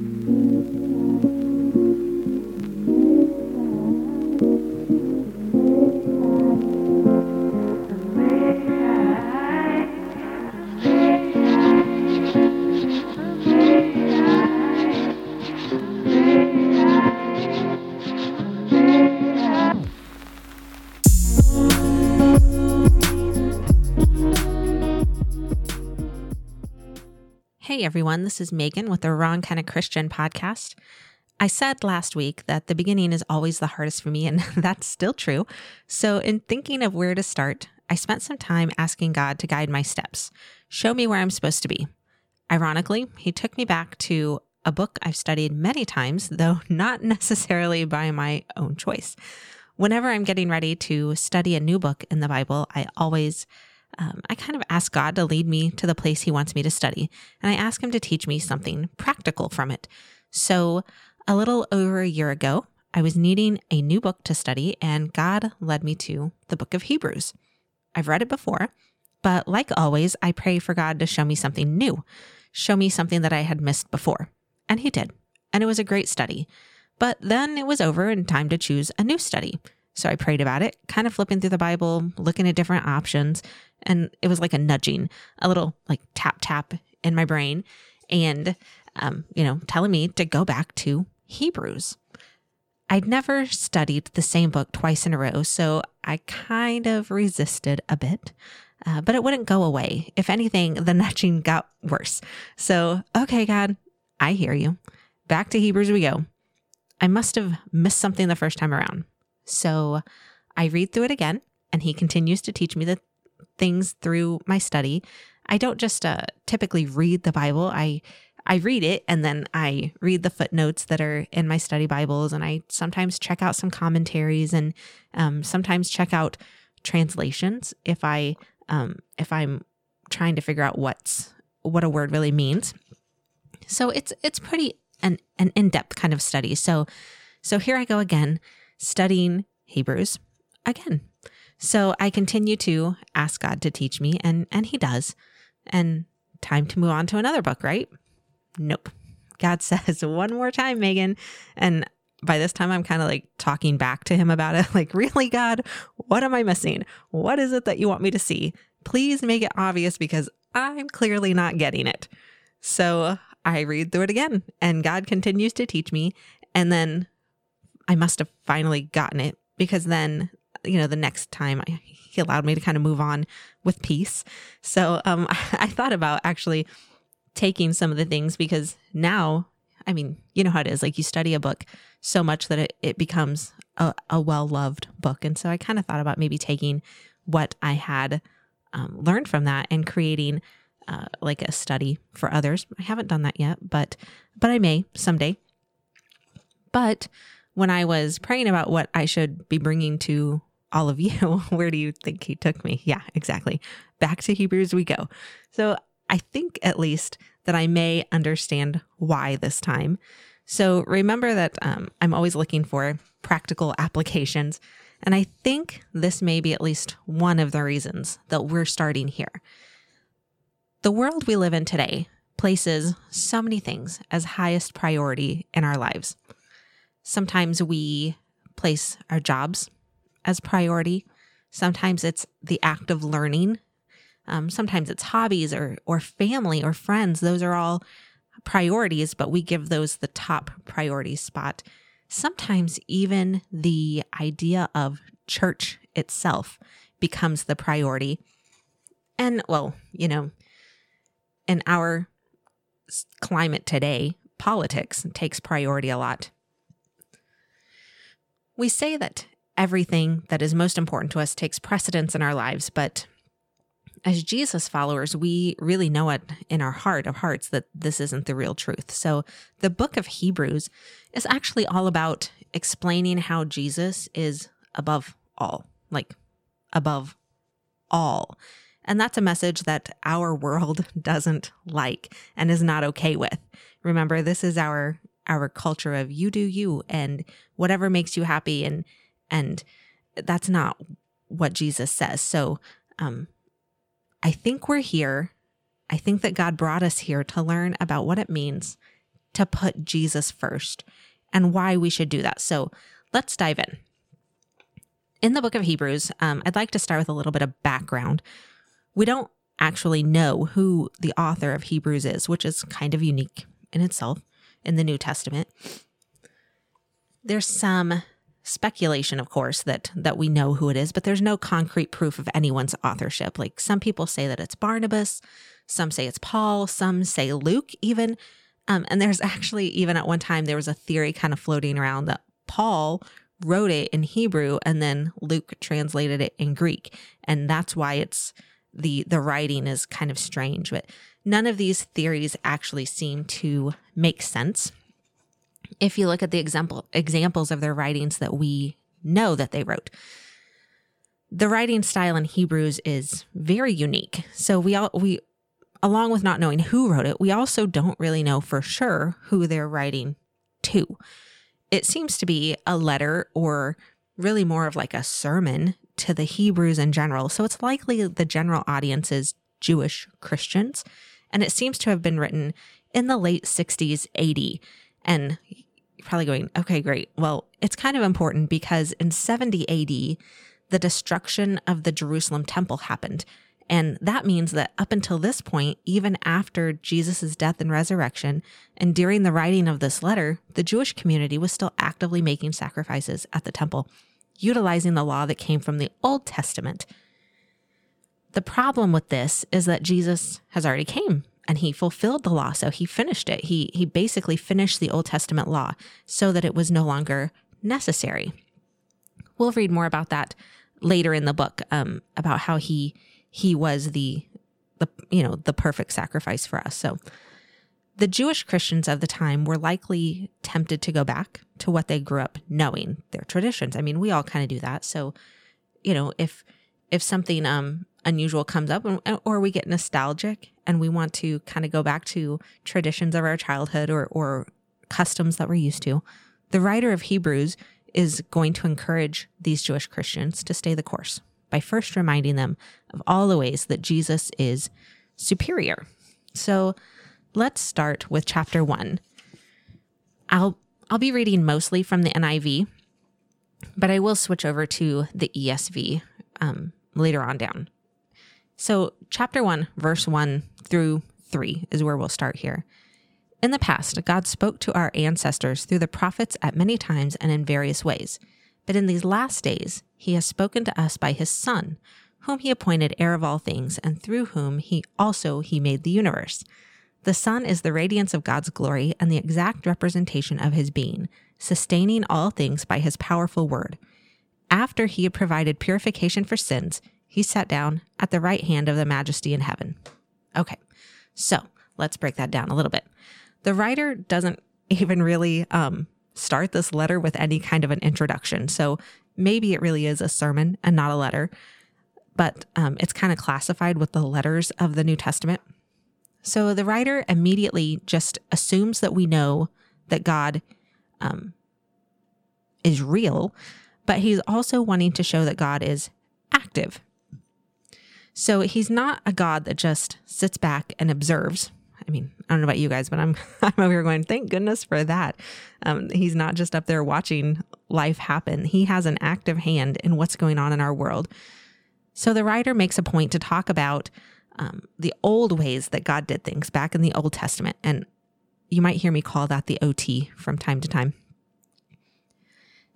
Mm-hmm. Hey everyone, this is Megan with the Wrong Kind of Christian podcast. I said last week that the beginning is always the hardest for me, and that's still true. So, in thinking of where to start, I spent some time asking God to guide my steps, show me where I'm supposed to be. Ironically, He took me back to a book I've studied many times, though not necessarily by my own choice. Whenever I'm getting ready to study a new book in the Bible, I always um, I kind of ask God to lead me to the place He wants me to study, and I ask Him to teach me something practical from it. So, a little over a year ago, I was needing a new book to study, and God led me to the book of Hebrews. I've read it before, but like always, I pray for God to show me something new, show me something that I had missed before. And He did, and it was a great study. But then it was over and time to choose a new study. So I prayed about it, kind of flipping through the Bible, looking at different options, and it was like a nudging, a little like tap tap in my brain, and um, you know, telling me to go back to Hebrews. I'd never studied the same book twice in a row, so I kind of resisted a bit, uh, but it wouldn't go away. If anything, the nudging got worse. So, okay, God, I hear you. Back to Hebrews we go. I must have missed something the first time around. So I read through it again, and he continues to teach me the things through my study. I don't just uh, typically read the Bible. I I read it and then I read the footnotes that are in my study Bibles, and I sometimes check out some commentaries and um, sometimes check out translations if I um, if I'm trying to figure out what's what a word really means. So it's it's pretty an an in depth kind of study. So so here I go again, studying Hebrews again. So I continue to ask God to teach me, and and He does. And time to move on to another book, right? Nope. God says one more time, Megan. And by this time, I'm kind of like talking back to him about it. Like, really, God, what am I missing? What is it that you want me to see? Please make it obvious because I'm clearly not getting it. So I read through it again, and God continues to teach me. And then I must have finally gotten it because then you know, the next time I, he allowed me to kind of move on with peace. So um, I thought about actually taking some of the things because now, I mean, you know how it is. Like you study a book so much that it, it becomes a, a well loved book. And so I kind of thought about maybe taking what I had um, learned from that and creating uh, like a study for others. I haven't done that yet, but but I may someday. But when I was praying about what I should be bringing to all of you, where do you think he took me? Yeah, exactly. Back to Hebrews we go. So I think at least that I may understand why this time. So remember that um, I'm always looking for practical applications. And I think this may be at least one of the reasons that we're starting here. The world we live in today places so many things as highest priority in our lives. Sometimes we place our jobs as priority. Sometimes it's the act of learning. Um, sometimes it's hobbies or or family or friends. Those are all priorities, but we give those the top priority spot. Sometimes even the idea of church itself becomes the priority. And well, you know, in our climate today, politics takes priority a lot. We say that everything that is most important to us takes precedence in our lives. But as Jesus followers, we really know it in our heart of hearts that this isn't the real truth. So the book of Hebrews is actually all about explaining how Jesus is above all, like above all. And that's a message that our world doesn't like and is not okay with. Remember, this is our our culture of you do you and whatever makes you happy and and that's not what Jesus says. So um, I think we're here. I think that God brought us here to learn about what it means to put Jesus first and why we should do that. So let's dive in. In the book of Hebrews, um, I'd like to start with a little bit of background. We don't actually know who the author of Hebrews is, which is kind of unique in itself in the New Testament. There's some speculation of course that that we know who it is but there's no concrete proof of anyone's authorship. Like some people say that it's barnabas some say it's paul some say luke even. Um, and there's actually even at one time there was a theory kind of floating around that paul wrote it in hebrew and then luke translated it in greek. And that's why it's the the writing is kind of strange but none of these theories actually seem to make sense. If you look at the example examples of their writings that we know that they wrote the writing style in hebrews is very unique. So we all we along with not knowing who wrote it we also don't really know for sure who they're writing to. It seems to be a letter or really more of like a sermon to the Hebrews in general. So it's likely the general audience is Jewish Christians. And it seems to have been written in the late 60s AD. And you're probably going, okay, great. Well, it's kind of important because in 70 AD, the destruction of the Jerusalem temple happened. And that means that up until this point, even after Jesus' death and resurrection, and during the writing of this letter, the Jewish community was still actively making sacrifices at the temple utilizing the law that came from the Old Testament. The problem with this is that Jesus has already came and he fulfilled the law so he finished it. He he basically finished the Old Testament law so that it was no longer necessary. We'll read more about that later in the book um, about how he he was the the you know the perfect sacrifice for us. So the Jewish Christians of the time were likely tempted to go back to what they grew up knowing, their traditions. I mean, we all kind of do that. So, you know, if if something um unusual comes up or we get nostalgic and we want to kind of go back to traditions of our childhood or or customs that we're used to, the writer of Hebrews is going to encourage these Jewish Christians to stay the course by first reminding them of all the ways that Jesus is superior. So, let's start with chapter 1. I'll I'll be reading mostly from the NIV, but I will switch over to the ESV um, later on down. So, chapter 1, verse 1 through 3 is where we'll start here. In the past, God spoke to our ancestors through the prophets at many times and in various ways. But in these last days, he has spoken to us by his Son, whom he appointed heir of all things, and through whom he also he made the universe. The Son is the radiance of God's glory and the exact representation of his being, sustaining all things by his powerful word. After he had provided purification for sins, he sat down at the right hand of the majesty in heaven. Okay, so let's break that down a little bit. The writer doesn't even really um, start this letter with any kind of an introduction. So maybe it really is a sermon and not a letter, but um, it's kind of classified with the letters of the New Testament. So the writer immediately just assumes that we know that God um, is real, but he's also wanting to show that God is active. So he's not a God that just sits back and observes. I mean, I don't know about you guys, but I'm I'm over here going, thank goodness for that. Um, he's not just up there watching life happen. He has an active hand in what's going on in our world. So the writer makes a point to talk about um, the old ways that God did things back in the Old Testament. And you might hear me call that the OT from time to time.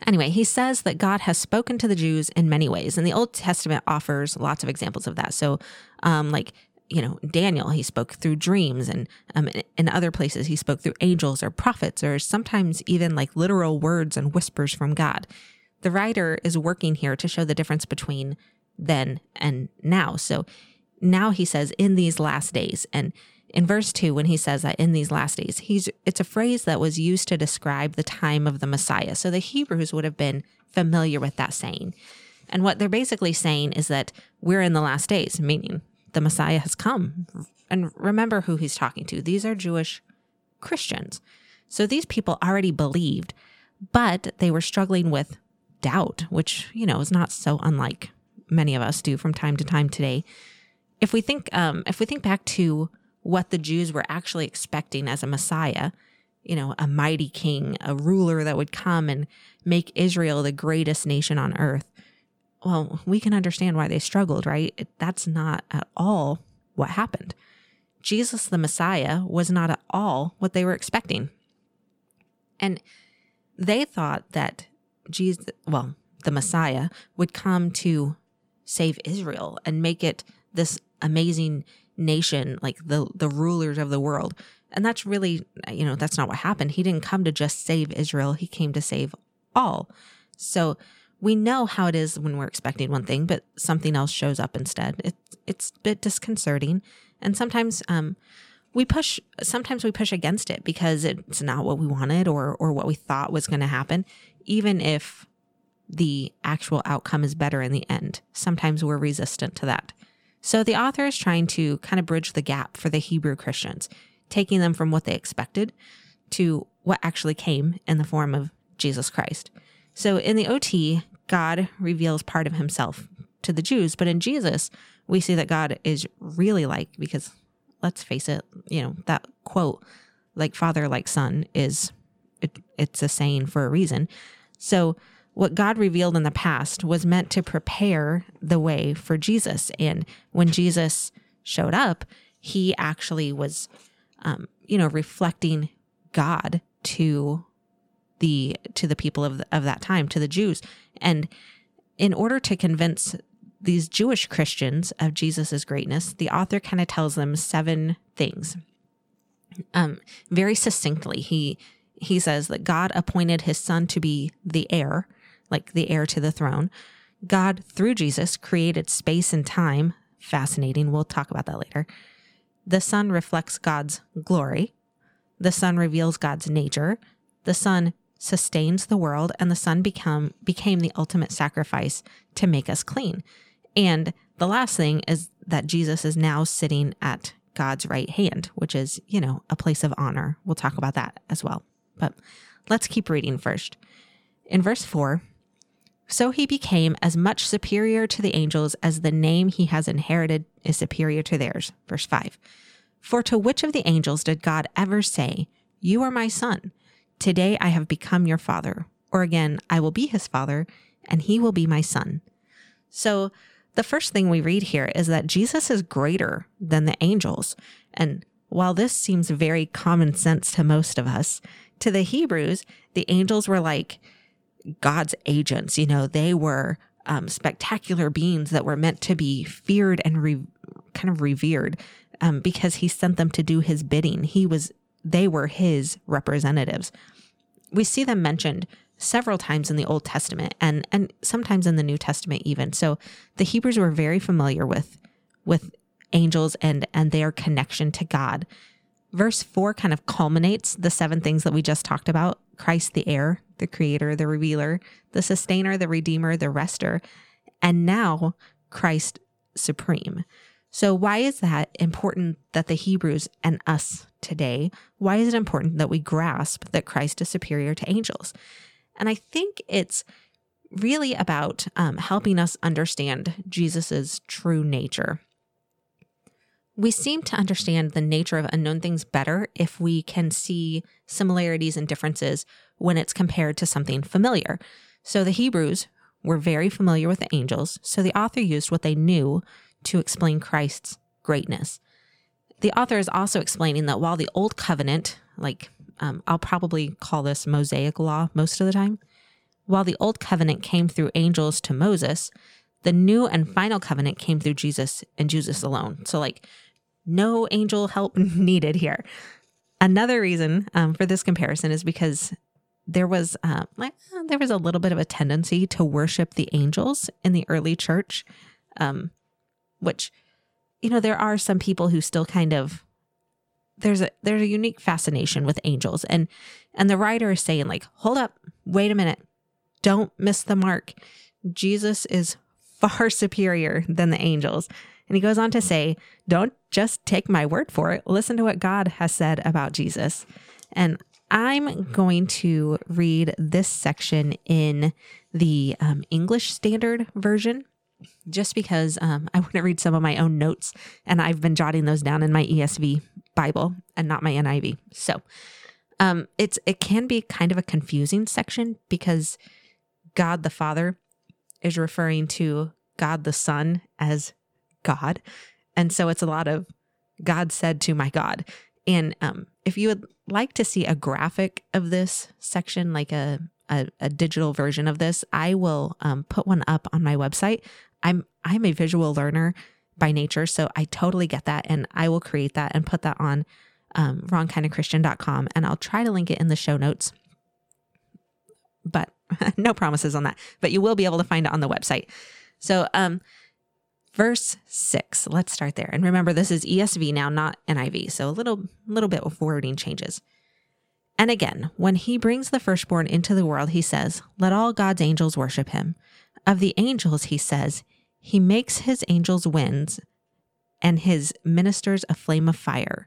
Anyway, he says that God has spoken to the Jews in many ways, and the Old Testament offers lots of examples of that. So, um, like, you know, Daniel, he spoke through dreams, and um, in other places, he spoke through angels or prophets, or sometimes even like literal words and whispers from God. The writer is working here to show the difference between then and now. So now he says in these last days and in verse 2 when he says that in these last days he's it's a phrase that was used to describe the time of the messiah. So the hebrews would have been familiar with that saying. And what they're basically saying is that we're in the last days meaning the messiah has come. And remember who he's talking to. These are jewish christians. So these people already believed but they were struggling with doubt which you know is not so unlike many of us do from time to time today. If we think um, if we think back to what the Jews were actually expecting as a Messiah, you know, a mighty king, a ruler that would come and make Israel the greatest nation on earth. Well, we can understand why they struggled, right? That's not at all what happened. Jesus the Messiah was not at all what they were expecting. And they thought that Jesus, well, the Messiah would come to save Israel and make it this amazing nation, like the the rulers of the world. And that's really, you know, that's not what happened. He didn't come to just save Israel, he came to save all. So we know how it is when we're expecting one thing, but something else shows up instead. It, it's a bit disconcerting. And sometimes um, we push, sometimes we push against it because it's not what we wanted or, or what we thought was going to happen, even if the actual outcome is better in the end. Sometimes we're resistant to that. So the author is trying to kind of bridge the gap for the Hebrew Christians, taking them from what they expected to what actually came in the form of Jesus Christ. So in the OT, God reveals part of himself to the Jews, but in Jesus, we see that God is really like, because let's face it, you know, that quote, like father, like son, is it, it's a saying for a reason. So what God revealed in the past was meant to prepare the way for Jesus. And when Jesus showed up, he actually was, um, you know, reflecting God to the to the people of of that time, to the Jews. And in order to convince these Jewish Christians of Jesus's greatness, the author kind of tells them seven things. Um, very succinctly, he he says that God appointed his son to be the heir like the heir to the throne. God, through Jesus, created space and time. Fascinating. We'll talk about that later. The son reflects God's glory. The son reveals God's nature. The son sustains the world, and the son become became the ultimate sacrifice to make us clean. And the last thing is that Jesus is now sitting at God's right hand, which is, you know, a place of honor. We'll talk about that as well. But let's keep reading first. In verse 4, so he became as much superior to the angels as the name he has inherited is superior to theirs. Verse 5. For to which of the angels did God ever say, You are my son? Today I have become your father. Or again, I will be his father, and he will be my son. So the first thing we read here is that Jesus is greater than the angels. And while this seems very common sense to most of us, to the Hebrews, the angels were like, God's agents. You know, they were um, spectacular beings that were meant to be feared and re- kind of revered um, because he sent them to do his bidding. He was, they were his representatives. We see them mentioned several times in the Old Testament and and sometimes in the New Testament even. So the Hebrews were very familiar with with angels and and their connection to God. Verse 4 kind of culminates the seven things that we just talked about Christ the heir, the creator, the revealer, the sustainer, the redeemer, the rester, and now Christ supreme. So, why is that important that the Hebrews and us today, why is it important that we grasp that Christ is superior to angels? And I think it's really about um, helping us understand Jesus's true nature. We seem to understand the nature of unknown things better if we can see similarities and differences when it's compared to something familiar. So the Hebrews were very familiar with the angels, so the author used what they knew to explain Christ's greatness. The author is also explaining that while the Old Covenant, like um, I'll probably call this Mosaic law most of the time, while the Old Covenant came through angels to Moses, the new and final covenant came through Jesus and Jesus alone. So, like, no angel help needed here. Another reason um, for this comparison is because there was uh, like there was a little bit of a tendency to worship the angels in the early church, um, which you know there are some people who still kind of there's a there's a unique fascination with angels and and the writer is saying like hold up wait a minute don't miss the mark jesus is far superior than the angels and he goes on to say, don't just take my word for it. Listen to what God has said about Jesus. And I'm going to read this section in the um, English Standard Version just because um, I want to read some of my own notes and I've been jotting those down in my ESV Bible and not my NIV. So, Um, it's it can be kind of a confusing section because God the Father is referring to God the Son as God, and so it's a lot of God said to my God. And um, if you would like to see a graphic of this section, like a a, a digital version of this, I will um, put one up on my website. I'm I'm a visual learner by nature, so I totally get that, and I will create that and put that on um, wrongkindofchristian.com, and I'll try to link it in the show notes. But no promises on that. But you will be able to find it on the website. So, um, verse six. Let's start there. And remember, this is ESV now, not NIV. So a little, little bit of wording changes. And again, when he brings the firstborn into the world, he says, Let all God's angels worship him. Of the angels, he says, He makes his angels winds and his ministers a flame of fire.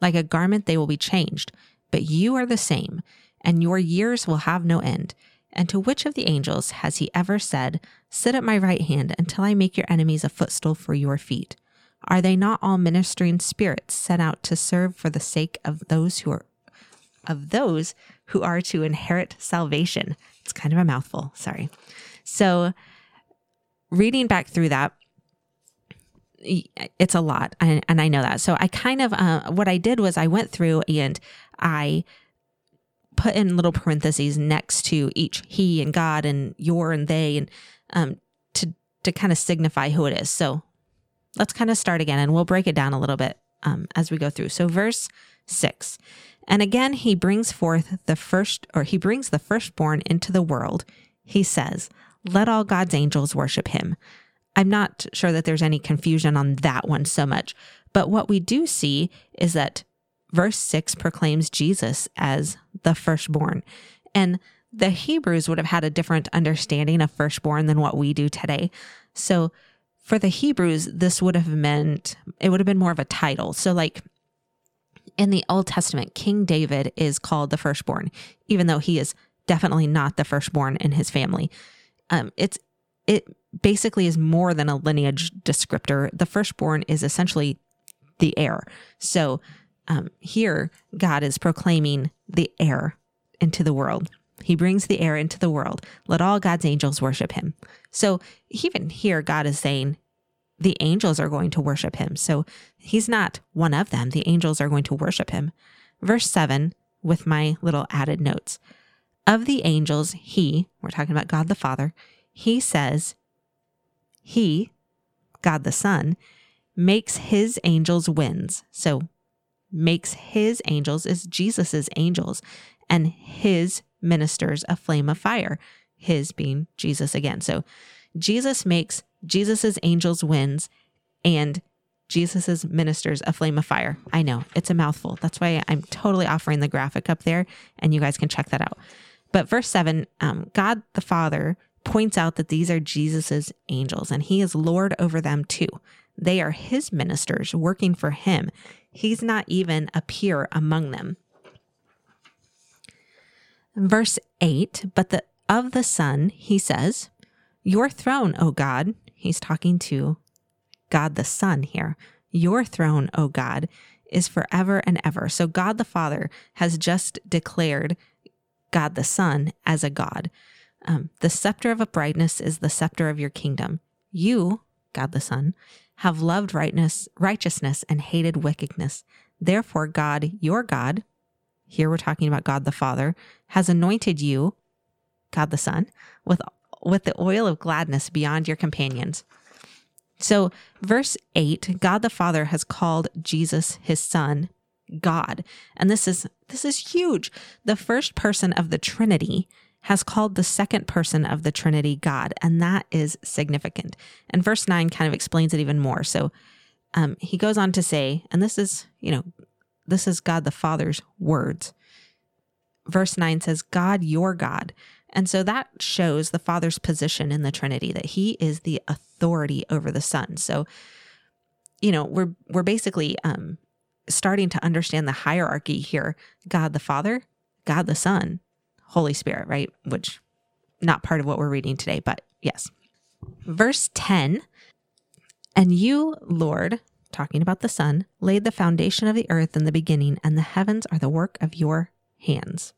Like a garment, they will be changed. But you are the same, and your years will have no end. And to which of the angels has he ever said, Sit at my right hand until I make your enemies a footstool for your feet? Are they not all ministering spirits sent out to serve for the sake of those who are of those who are to inherit salvation? It's kind of a mouthful, sorry. So reading back through that, it's a lot and, and i know that so i kind of uh, what i did was i went through and i put in little parentheses next to each he and God and your and they and um, to to kind of signify who it is. So let's kind of start again and we'll break it down a little bit um, as we go through. So verse six, and again he brings forth the first or he brings the firstborn into the world. He says, "Let all God's angels worship him." I'm not sure that there's any confusion on that one so much, but what we do see is that verse 6 proclaims Jesus as the firstborn. And the Hebrews would have had a different understanding of firstborn than what we do today. So for the Hebrews, this would have meant, it would have been more of a title. So, like in the Old Testament, King David is called the firstborn, even though he is definitely not the firstborn in his family. Um, it's, it basically is more than a lineage descriptor. The firstborn is essentially the heir. So um, here, God is proclaiming the heir into the world. He brings the heir into the world. Let all God's angels worship him. So even here, God is saying the angels are going to worship him. So he's not one of them. The angels are going to worship him. Verse 7, with my little added notes. Of the angels, he, we're talking about God the Father, he says, he, God the Son, makes his angels winds. So makes his angels is Jesus's angels and his ministers a flame of fire. His being Jesus again. So Jesus makes Jesus's angels winds and Jesus's ministers a flame of fire. I know it's a mouthful. That's why I'm totally offering the graphic up there and you guys can check that out. But verse seven, um, God the Father points out that these are Jesus's angels and he is Lord over them too. They are his ministers working for him. He's not even a peer among them. Verse 8, but the of the Son, he says, Your throne, O God, he's talking to God the Son here. Your throne, O God, is forever and ever. So God the Father has just declared God the Son as a God. Um, the scepter of uprightness is the scepter of your kingdom. You, God the Son, have loved rightness, righteousness and hated wickedness. Therefore, God, your God, here we're talking about God the Father, has anointed you, God the Son, with, with the oil of gladness beyond your companions. So, verse 8, God the Father has called Jesus his son God. And this is this is huge. The first person of the Trinity has called the second person of the Trinity God, and that is significant. And verse 9 kind of explains it even more. So um, he goes on to say, and this is, you know, this is God the Father's words. verse 9 says, God, your God. And so that shows the Father's position in the Trinity, that he is the authority over the Son. So, you know, we're we're basically um, starting to understand the hierarchy here. God the Father, God the Son, Holy Spirit, right? Which not part of what we're reading today, but yes. Verse 10 And you, Lord, talking about the son, laid the foundation of the earth in the beginning, and the heavens are the work of your hands.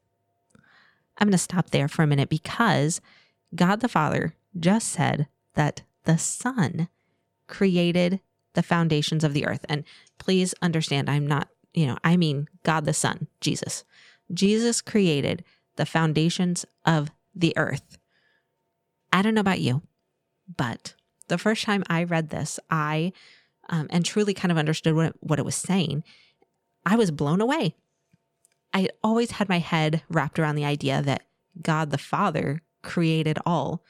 I'm going to stop there for a minute because God the Father just said that the Son created the foundations of the earth. And please understand, I'm not, you know, I mean God the Son, Jesus. Jesus created the foundations of the earth. I don't know about you, but the first time I read this, I um, and truly kind of understood what, what it was saying, I was blown away. I always had my head wrapped around the idea that God the Father created all.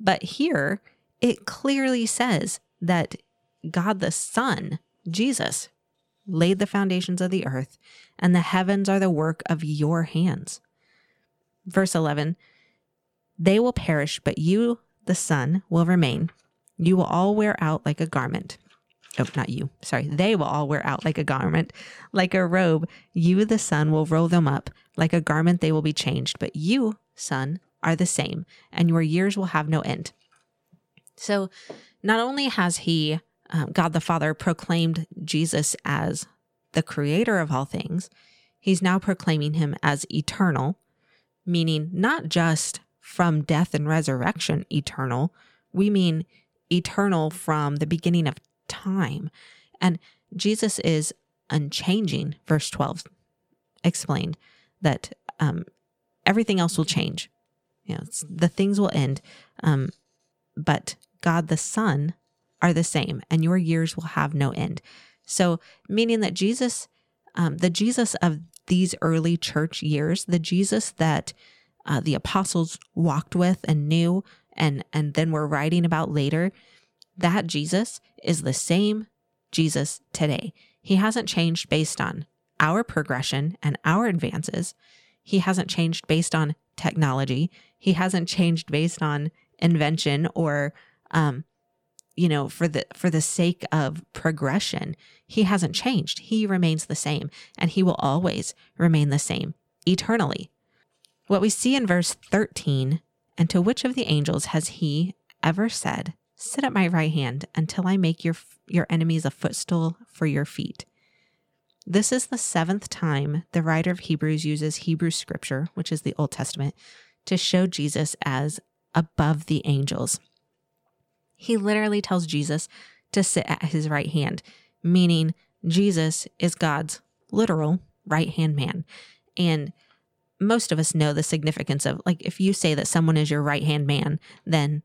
But here it clearly says that God the Son, Jesus, laid the foundations of the earth, and the heavens are the work of your hands. Verse 11 They will perish, but you, the Son, will remain. You will all wear out like a garment. Oh, not you. Sorry. They will all wear out like a garment, like a robe. You, the Son, will roll them up. Like a garment, they will be changed. But you, Son, are the same, and your years will have no end. So, not only has he, um, God the Father, proclaimed Jesus as the creator of all things, he's now proclaiming him as eternal, meaning not just from death and resurrection eternal, we mean eternal from the beginning of time. And Jesus is unchanging. Verse 12 explained that um, everything else will change. You know, the things will end, um, but God the Son are the same, and your years will have no end. So, meaning that Jesus, um, the Jesus of these early church years, the Jesus that uh, the apostles walked with and knew, and and then we're writing about later, that Jesus is the same Jesus today. He hasn't changed based on our progression and our advances. He hasn't changed based on technology. He hasn't changed based on invention or um, you know for the for the sake of progression he hasn't changed he remains the same and he will always remain the same eternally what we see in verse 13 and to which of the angels has he ever said Sit at my right hand until I make your, your enemies a footstool for your feet. This is the seventh time the writer of Hebrews uses Hebrew scripture, which is the Old Testament, to show Jesus as above the angels. He literally tells Jesus to sit at his right hand, meaning Jesus is God's literal right hand man. And most of us know the significance of, like, if you say that someone is your right hand man, then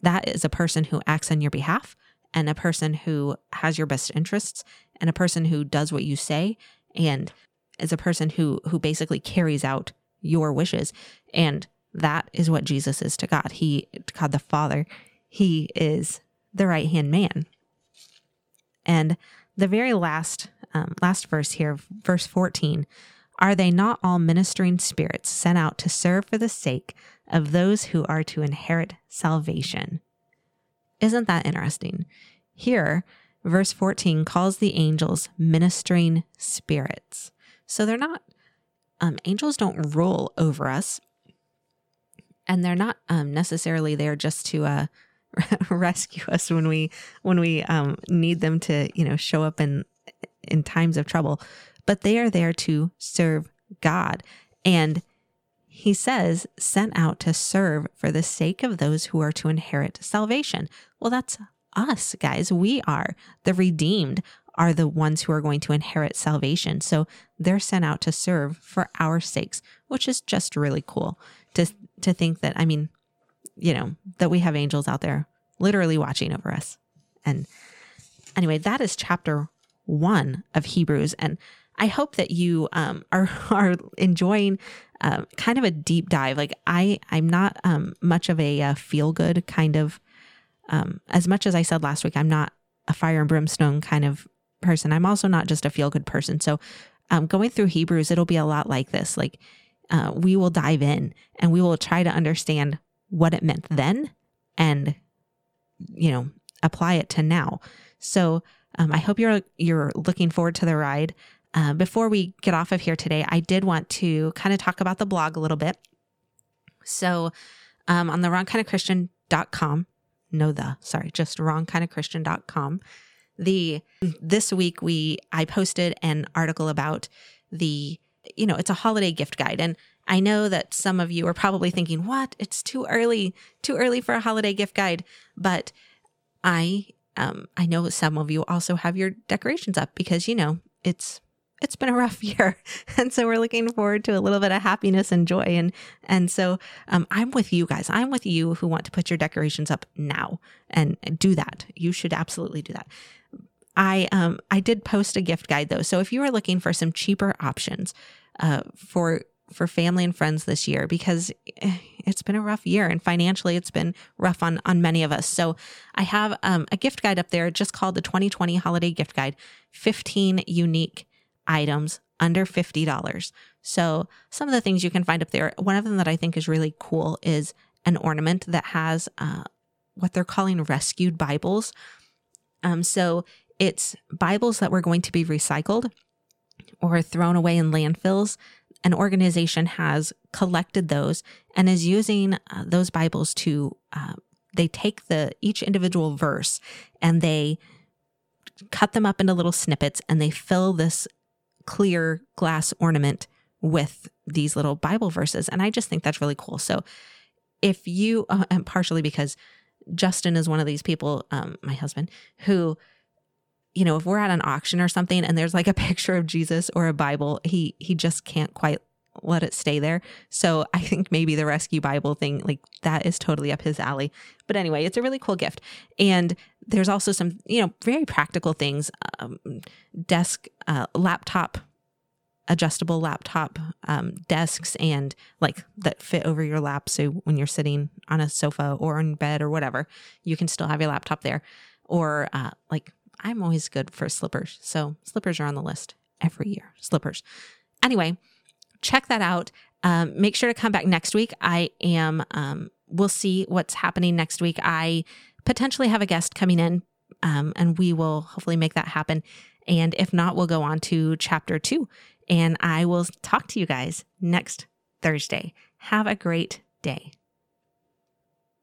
that is a person who acts on your behalf and a person who has your best interests and a person who does what you say and is a person who who basically carries out your wishes and that is what Jesus is to God. He to God the Father, he is the right-hand man. And the very last um, last verse here, verse 14, are they not all ministering spirits sent out to serve for the sake of those who are to inherit salvation. Isn't that interesting? Here, verse 14 calls the angels ministering spirits. So they're not, um, angels don't rule over us, and they're not um, necessarily there just to uh, rescue us when we when we um, need them to you know show up in in times of trouble but they are there to serve god and he says, sent out to serve for the sake of those who are to inherit salvation. Well, that's us, guys. We are the redeemed, are the ones who are going to inherit salvation. So they're sent out to serve for our sakes, which is just really cool to to think that I mean, you know, that we have angels out there literally watching over us. And anyway, that is chapter 1 of Hebrews and I hope that you um, are are enjoying uh, kind of a deep dive. Like I, I'm not um, much of a, a uh, feel good kind of. Um, as much as I said last week, I'm not a fire and brimstone kind of person. I'm also not just a feel good person. So, um, going through Hebrews, it'll be a lot like this. Like uh, we will dive in and we will try to understand what it meant then and, you know, apply it to now. So um, I hope you're you're looking forward to the ride. Uh, before we get off of here today, I did want to kind of talk about the blog a little bit. So um, on the wrongkindofchristian.com, no the, sorry, just wrongkindofchristian.com. The this week we I posted an article about the you know, it's a holiday gift guide and I know that some of you are probably thinking, "What? It's too early, too early for a holiday gift guide." But I um I know some of you also have your decorations up because you know, it's it's been a rough year. And so we're looking forward to a little bit of happiness and joy. And and so um, i'm with you guys. I'm with you who want to put your decorations up now and do that. You should absolutely do that. I um i did post a gift guide though. So if you are looking for some cheaper options uh, for for family and friends this year because eh, it's been a rough year and financially it's been rough on on many of us. So I have um, a gift guide up there just called the 2020 Holiday Gift Guide, 15 unique items under $50. So, some of the things you can find up there, one of them that I think is really cool is an ornament that has uh, what they're calling rescued Bibles. Um, so, it's Bibles that were going to be recycled or thrown away in landfills. An organization has collected those and is using uh, those Bibles to, uh, they take the each individual verse and they cut them up into little snippets and they fill this clear glass ornament with these little Bible verses. And I just think that's really cool. So if you, and partially because Justin is one of these people, um, my husband, who, you know, if we're at an auction or something and there's like a picture of Jesus or a Bible, he he just can't quite let it stay there. So I think maybe the rescue Bible thing, like that is totally up his alley. But anyway, it's a really cool gift. And there's also some, you know, very practical things um, desk, uh, laptop, adjustable laptop um, desks, and like that fit over your lap. So when you're sitting on a sofa or in bed or whatever, you can still have your laptop there. Or uh, like, I'm always good for slippers. So slippers are on the list every year. Slippers. Anyway, check that out. Um, make sure to come back next week. I am, um, we'll see what's happening next week. I potentially have a guest coming in, um, and we will hopefully make that happen. And if not, we'll go on to chapter two. And I will talk to you guys next Thursday. Have a great day.